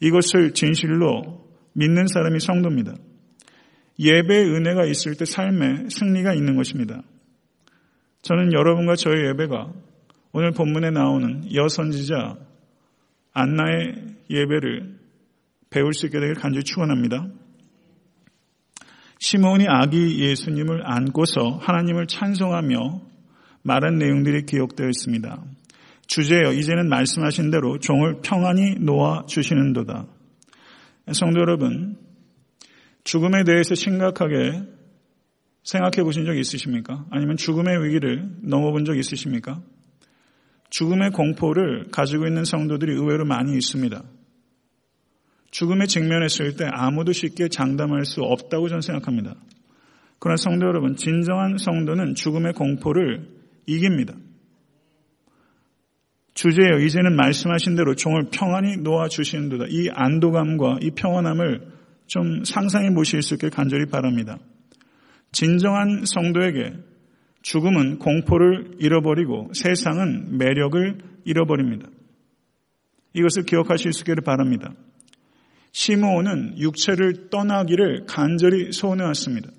이것을 진실로 믿는 사람이 성도입니다. 예배의 은혜가 있을 때 삶에 승리가 있는 것입니다. 저는 여러분과 저의 예배가 오늘 본문에 나오는 여선지자 안나의 예배를 배울 수 있게 되길 간절히 축원합니다. 시몬이 아기 예수님을 안고서 하나님을 찬송하며 말한 내용들이 기록되어 있습니다. 주제여 이제는 말씀하신 대로 종을 평안히 놓아 주시는도다. 성도 여러분, 죽음에 대해서 심각하게 생각해 보신 적 있으십니까? 아니면 죽음의 위기를 넘어본 적 있으십니까? 죽음의 공포를 가지고 있는 성도들이 의외로 많이 있습니다. 죽음에 직면했을 때 아무도 쉽게 장담할 수 없다고 저는 생각합니다. 그러나 성도 여러분, 진정한 성도는 죽음의 공포를 이깁니다. 주제예요. 이제는 말씀하신 대로 종을 평안히 놓아주시는도다. 이 안도감과 이 평안함을 좀 상상해 보실 수 있게 간절히 바랍니다. 진정한 성도에게 죽음은 공포를 잃어버리고 세상은 매력을 잃어버립니다. 이것을 기억하실 수 있기를 바랍니다. 시므온은 육체를 떠나기를 간절히 소원해왔습니다.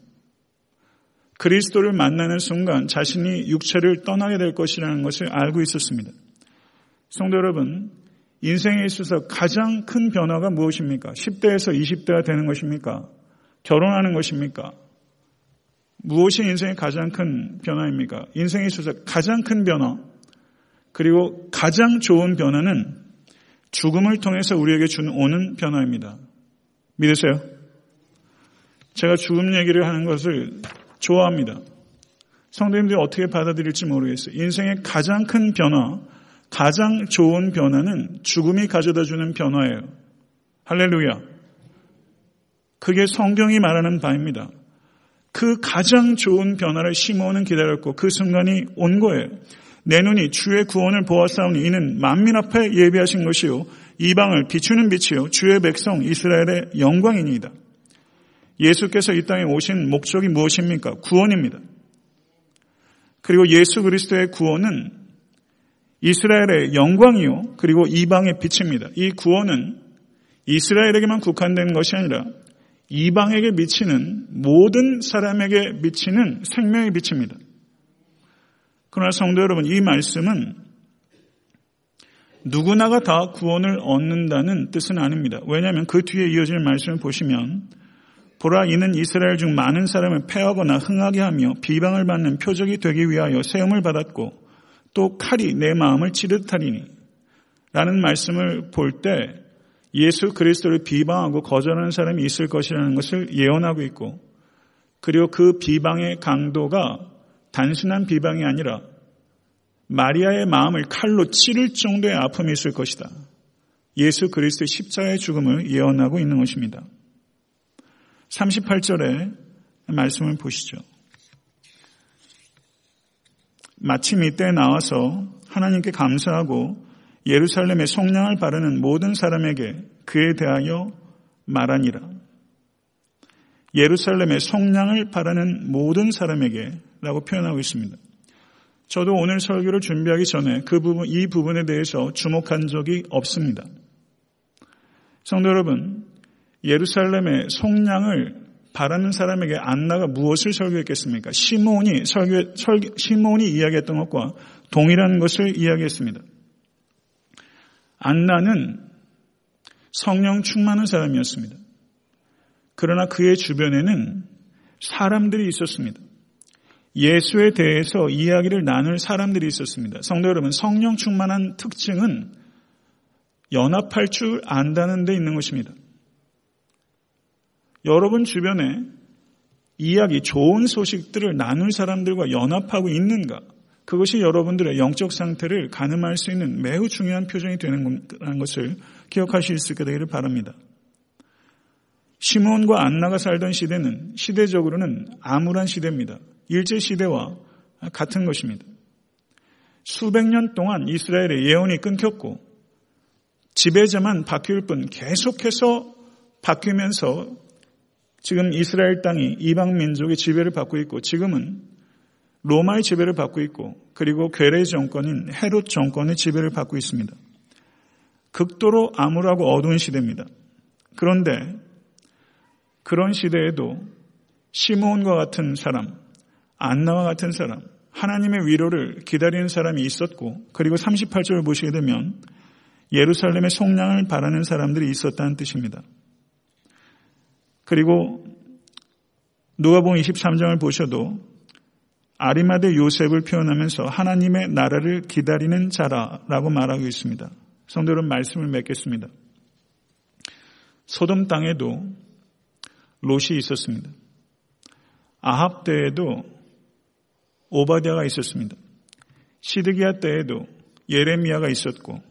그리스도를 만나는 순간 자신이 육체를 떠나게 될 것이라는 것을 알고 있었습니다. 성도 여러분, 인생에 있어서 가장 큰 변화가 무엇입니까? 10대에서 20대가 되는 것입니까? 결혼하는 것입니까? 무엇이 인생의 가장 큰 변화입니까? 인생에 있어서 가장 큰 변화, 그리고 가장 좋은 변화는 죽음을 통해서 우리에게 주는 오는 변화입니다. 믿으세요? 제가 죽음 얘기를 하는 것을 좋아합니다. 성도님들이 어떻게 받아들일지 모르겠어요. 인생의 가장 큰 변화, 가장 좋은 변화는 죽음이 가져다 주는 변화예요. 할렐루야. 그게 성경이 말하는 바입니다. 그 가장 좋은 변화를 시몬은 기다렸고 그 순간이 온 거예요. 내 눈이 주의 구원을 보았사오니 이는 만민 앞에 예비하신 것이요 이방을 비추는 빛이요 주의 백성 이스라엘의 영광이니이다. 예수께서 이 땅에 오신 목적이 무엇입니까? 구원입니다. 그리고 예수 그리스도의 구원은 이스라엘의 영광이요 그리고 이방의 빛입니다. 이 구원은 이스라엘에게만 국한된 것이 아니라 이방에게 미치는 모든 사람에게 미치는 생명의 빛입니다. 그러나 성도 여러분, 이 말씀은 누구나가 다 구원을 얻는다는 뜻은 아닙니다. 왜냐하면 그 뒤에 이어질 말씀을 보시면 보라 이는 이스라엘 중 많은 사람을 패하거나 흥하게 하며 비방을 받는 표적이 되기 위하여 세움을 받았고 또 칼이 내 마음을 찌릿하리니 라는 말씀을 볼 때 예수 그리스도를 비방하고 거절하는 사람이 있을 것이라는 것을 예언하고 있고 그리고 그 비방의 강도가 단순한 비방이 아니라 마리아의 마음을 칼로 찌를 정도의 아픔이 있을 것이다. 예수 그리스도의 십자가의 죽음을 예언하고 있는 것입니다. 38절에 말씀을 보시죠. 마침 이때 나와서 하나님께 감사하고 예루살렘의 성량을 바르는 모든 사람에게 그에 대하여 말하니라. 예루살렘의 성량을 바라는 모든 사람에게 라고 표현하고 있습니다. 저도 오늘 설교를 준비하기 전에 그 부분, 이 부분에 대해서 주목한 적이 없습니다. 성도 여러분, 예루살렘의 속량을 바라는 사람에게 안나가 무엇을 설교했겠습니까? 시몬이 설교, 설교, 시몬이 이야기했던 것과 동일한 것을 이야기했습니다. 안나는 성령 충만한 사람이었습니다. 그러나 그의 주변에는 사람들이 있었습니다. 예수에 대해서 이야기를 나눌 사람들이 있었습니다. 성도 여러분, 성령 충만한 특징은 연합할 줄 안다는 데 있는 것입니다. 여러분 주변에 이야기, 좋은 소식들을 나눌 사람들과 연합하고 있는가? 그것이 여러분들의 영적 상태를 가늠할 수 있는 매우 중요한 표정이 되는 것을 기억하실 수 있게 되기를 바랍니다. 시몬과 안나가 살던 시대는 시대적으로는 암울한 시대입니다. 일제 시대와 같은 것입니다. 수백 년 동안 이스라엘의 예언이 끊겼고 지배자만 바뀔 뿐 계속해서 바뀌면서 지금 이스라엘 땅이 이방 민족의 지배를 받고 있고 지금은 로마의 지배를 받고 있고 그리고 괴뢰 정권인 헤롯 정권의 지배를 받고 있습니다. 극도로 암울하고 어두운 시대입니다. 그런데 그런 시대에도 시몬과 같은 사람, 안나와 같은 사람, 하나님의 위로를 기다리는 사람이 있었고, 그리고 38절을 보시게 되면 예루살렘의 속량을 바라는 사람들이 있었다는 뜻입니다. 그리고 누가복음 23장을 보셔도 아리마대 요셉을 표현하면서 하나님의 나라를 기다리는 자라라고 말하고 있습니다. 성도 여러분 말씀을 맺겠습니다. 소돔 땅에도 롯이 있었습니다. 아합 때에도 오바디아가 있었습니다. 시드기야 때에도 예레미야가 있었고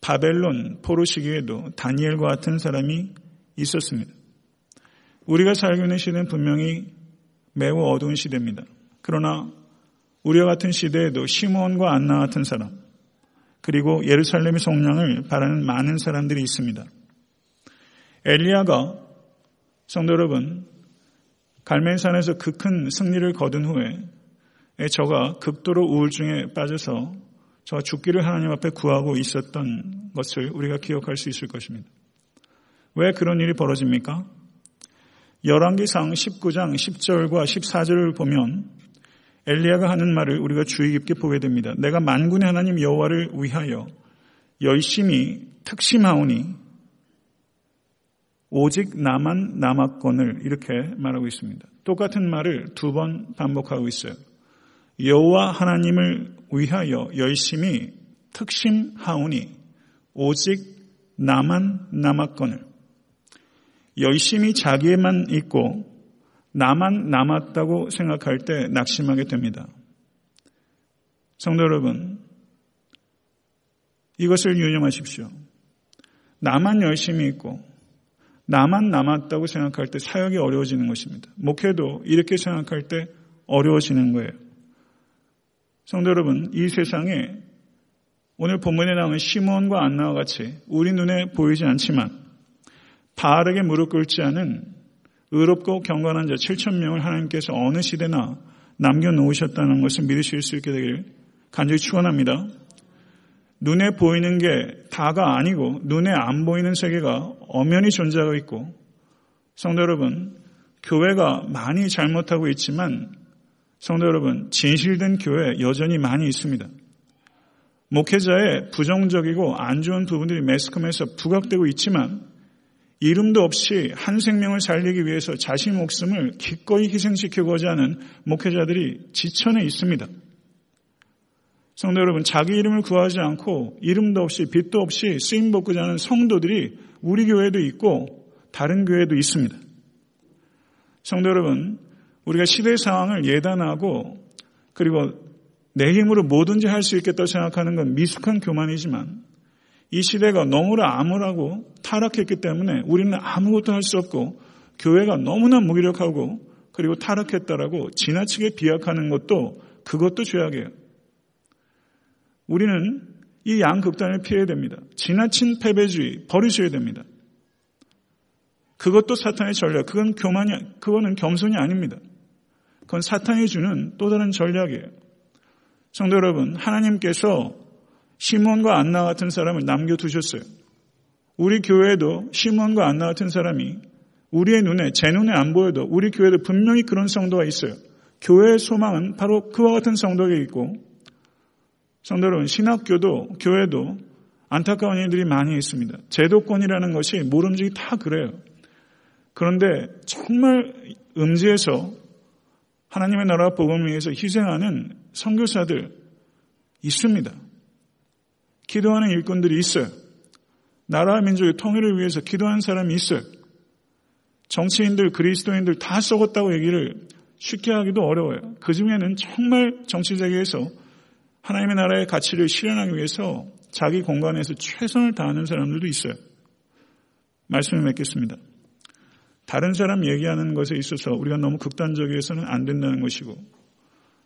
바벨론 포로 시기에도 다니엘과 같은 사람이 있었습니다. 우리가 살고 있는 시대는 분명히 매우 어두운 시대입니다. 그러나 우리와 같은 시대에도 시몬과 안나 같은 사람 그리고 예루살렘의 성량을 바라는 많은 사람들이 있습니다. 엘리야가 성도 여러분 갈멜산에서 그 큰 승리를 거둔 후에 저가 극도로 우울증에 빠져서 저 죽기를 하나님 앞에 구하고 있었던 것을 우리가 기억할 수 있을 것입니다. 왜 그런 일이 벌어집니까? 열왕기상 19장 10절과 14절을 보면 엘리야가 하는 말을 우리가 주의 깊게 보게 됩니다. 내가 만군의 하나님 여호와를 위하여 열심히 특심하오니 오직 나만 남았건을 이렇게 말하고 있습니다. 똑같은 말을 두 번 반복하고 있어요. 여호와 하나님을 위하여 열심히 특심하오니 오직 나만 남았건을 열심히 자기에만 있고 나만 남았다고 생각할 때 낙심하게 됩니다. 성도 여러분, 이것을 유념하십시오. 나만 열심히 있고 나만 남았다고 생각할 때 사역이 어려워지는 것입니다. 목회도 이렇게 생각할 때 어려워지는 거예요. 성도 여러분, 이 세상에 오늘 본문에 나오는 시몬과 안나와 같이 우리 눈에 보이지 않지만 바르게 무릎 꿇지 않은 의롭고 경건한 자 7천 명을 하나님께서 어느 시대나 남겨놓으셨다는 것을 믿으실 수 있게 되기를 간절히 축원합니다. 눈에 보이는 게 다가 아니고 눈에 안 보이는 세계가 엄연히 존재하고 있고 성도 여러분 교회가 많이 잘못하고 있지만 성도 여러분 진실된 교회 여전히 많이 있습니다. 목회자의 부정적이고 안 좋은 부분들이 매스컴에서 부각되고 있지만 이름도 없이 한 생명을 살리기 위해서 자신 목숨을 기꺼이 희생시키고자 하는 목회자들이 지천에 있습니다. 성도 여러분, 자기 이름을 구하지 않고 이름도 없이 빛도 없이 쓰임 받고자 하는 성도들이 우리 교회도 있고 다른 교회도 있습니다. 성도 여러분, 우리가 시대 상황을 예단하고 그리고 내 힘으로 뭐든지 할 수 있겠다고 생각하는 건 미숙한 교만이지만 이 시대가 너무나 암울하고 타락했기 때문에 우리는 아무것도 할 수 없고 교회가 너무나 무기력하고 그리고 타락했다라고 지나치게 비약하는 것도 그것도 죄악이에요. 우리는 이 양극단을 피해야 됩니다. 지나친 패배주의 버리셔야 됩니다. 그것도 사탄의 전략. 그건 교만이, 그거는 겸손이 아닙니다. 그건 사탄이 주는 또 다른 전략이에요. 성도 여러분, 하나님께서 시몬과 안나 같은 사람을 남겨두셨어요. 우리 교회에도 시몬과 안나 같은 사람이 우리의 눈에, 제 눈에 안 보여도 우리 교회도 분명히 그런 성도가 있어요. 교회의 소망은 바로 그와 같은 성도가 있고, 성도 여러분, 신학교도, 교회도 안타까운 일들이 많이 있습니다. 제도권이라는 것이 모름지기 다 그래요. 그런데 정말 음지에서 하나님의 나라 복음을 위해서 희생하는 선교사들 있습니다. 기도하는 일꾼들이 있어요. 나라와 민족의 통일을 위해서 기도하는 사람이 있어요. 정치인들, 그리스도인들 다 썩었다고 얘기를 쉽게 하기도 어려워요. 그 중에는 정말 정치세계에서 하나님의 나라의 가치를 실현하기 위해서 자기 공간에서 최선을 다하는 사람들도 있어요. 말씀을 맺겠습니다. 다른 사람 얘기하는 것에 있어서 우리가 너무 극단적이어서는 안 된다는 것이고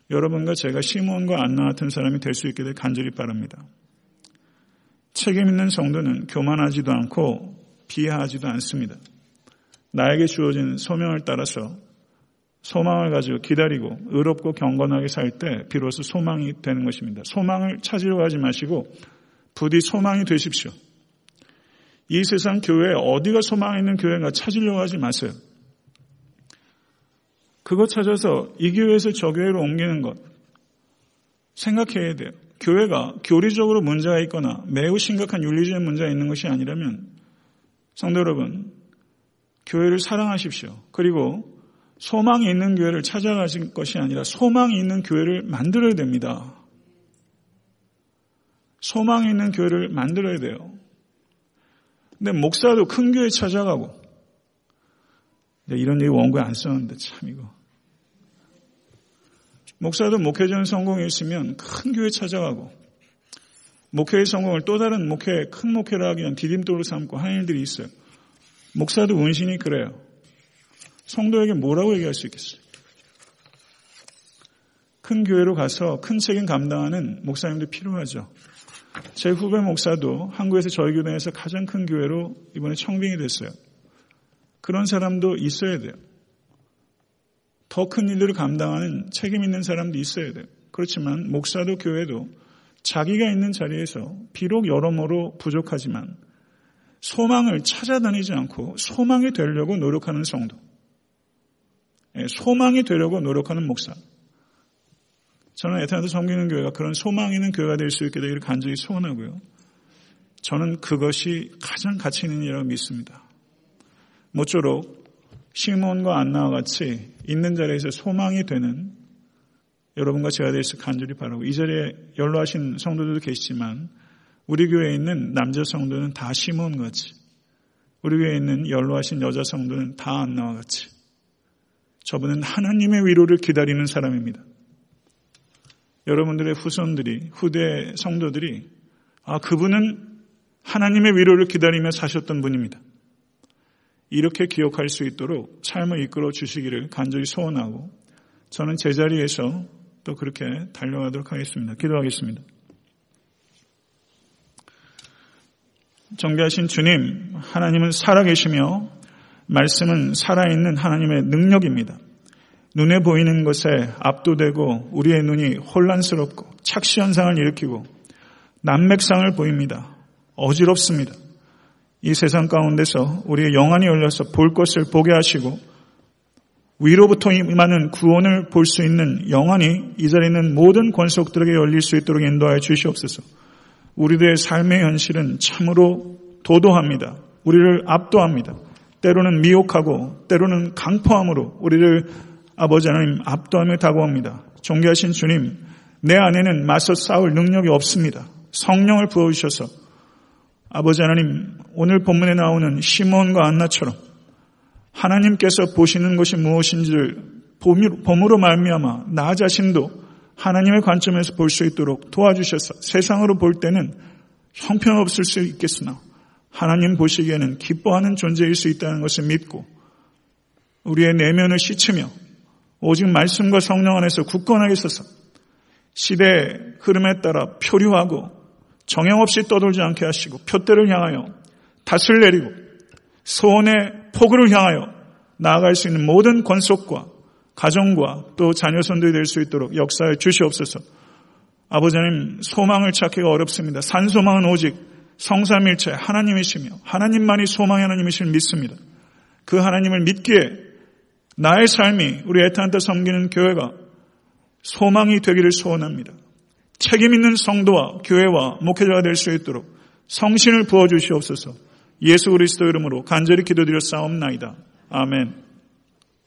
여러분과 제가 시몬과 안나 같은 사람이 될 수 있게 될 간절히 바랍니다. 책임 있는 성도는 교만하지도 않고 비하하지도 않습니다. 나에게 주어진 소명을 따라서 소망을 가지고 기다리고 의롭고 경건하게 살 때 비로소 소망이 되는 것입니다. 소망을 찾으려 하지 마시고 부디 소망이 되십시오. 이 세상 교회에 어디가 소망 있는 교회인가 찾으려고 하지 마세요. 그거 찾아서 이 교회에서 저 교회로 옮기는 것 생각해야 돼요. 교회가 교리적으로 문제가 있거나 매우 심각한 윤리적인 문제가 있는 것이 아니라면 성도 여러분 교회를 사랑하십시오. 그리고 소망이 있는 교회를 찾아가실 것이 아니라 소망이 있는 교회를 만들어야 됩니다. 소망이 있는 교회를 만들어야 돼요. 근데 목사도 큰 교회 찾아가고 이런 얘기 원고에 안 썼는데 참 이거 목사도 목회전 성공이 있으면 큰 교회 찾아가고 목회의 성공을 또 다른 목회 큰 목회를 하기 위한 디딤돌을 삼고 하는 일들이 있어요. 목사도 원신이 그래요. 성도에게 뭐라고 얘기할 수 있겠어요? 큰 교회로 가서 큰 책임 감당하는 목사님도 필요하죠. 제 후배 목사도 한국에서 저희 교회에서 가장 큰 교회로 이번에 청빙이 됐어요. 그런 사람도 있어야 돼요. 더 큰 일들을 감당하는 책임 있는 사람도 있어야 돼요. 그렇지만 목사도 교회도 자기가 있는 자리에서 비록 여러모로 부족하지만 소망을 찾아다니지 않고 소망이 되려고 노력하는 성도. 예, 소망이 되려고 노력하는 목사. 저는 에타나드 섬기는 교회가 그런 소망 있는 교회가 될 수 있게 되기를 간절히 소원하고요. 저는 그것이 가장 가치 있는 일이라고 믿습니다. 모쪼록 시몬과 안나와 같이 있는 자리에서 소망이 되는 여러분과 제가 될수 간절히 바라고 이 자리에 연로하신 성도들도 계시지만 우리 교회에 있는 남자 성도는 다 시몬 같이 우리 교회에 있는 연로하신 여자 성도는 다 안나와 같이 저분은 하나님의 위로를 기다리는 사람입니다. 여러분들의 후손들이 후대 성도들이 아 그분은 하나님의 위로를 기다리며 사셨던 분입니다. 이렇게 기억할 수 있도록 삶을 이끌어 주시기를 간절히 소원하고 저는 제자리에서 또 그렇게 달려가도록 하겠습니다. 기도하겠습니다. 정비하신 주님, 하나님은 살아계시며 말씀은 살아있는 하나님의 능력입니다. 눈에 보이는 것에 압도되고 우리의 눈이 혼란스럽고 착시 현상을 일으키고 난맥상을 보입니다. 어지럽습니다. 이 세상 가운데서 우리의 영안이 열려서 볼 것을 보게 하시고 위로부터 임하는 구원을 볼 수 있는 영안이 이 자리에 있는 모든 권속들에게 열릴 수 있도록 인도하여 주시옵소서. 우리들의 삶의 현실은 참으로 도도합니다. 우리를 압도합니다. 때로는 미혹하고 때로는 강포함으로 우리를 아버지 하나님 압도하며 다가옵니다. 존귀하신 주님, 내 안에는 맞서 싸울 능력이 없습니다. 성령을 부어주셔서 아버지 하나님 오늘 본문에 나오는 시몬과 안나처럼 하나님께서 보시는 것이 무엇인지를 봄으로 말미암아 나 자신도 하나님의 관점에서 볼 수 있도록 도와주셔서 세상으로 볼 때는 형편없을 수 있겠으나 하나님 보시기에는 기뻐하는 존재일 수 있다는 것을 믿고 우리의 내면을 씻으며 오직 말씀과 성령 안에서 굳건하게 서서 시대의 흐름에 따라 표류하고 정형 없이 떠돌지 않게 하시고 표대를 향하여 닷을 내리고 소원의 폭우를 향하여 나아갈 수 있는 모든 권속과 가정과 또 자녀 손들이 될 수 있도록 역사에 주시옵소서. 아버지 님 소망을 찾기가 어렵습니다. 산 소망은 오직 성삼일체 하나님이시며 하나님만이 소망의 하나님이실 믿습니다. 그 하나님을 믿기에 나의 삶이 우리 애타한테 섬기는 교회가 소망이 되기를 소원합니다. 책임 있는 성도와 교회와 목회자가 될 수 있도록 성신을 부어 주시옵소서 예수 그리스도 이름으로 간절히 기도드려 싸움나이다. 아멘.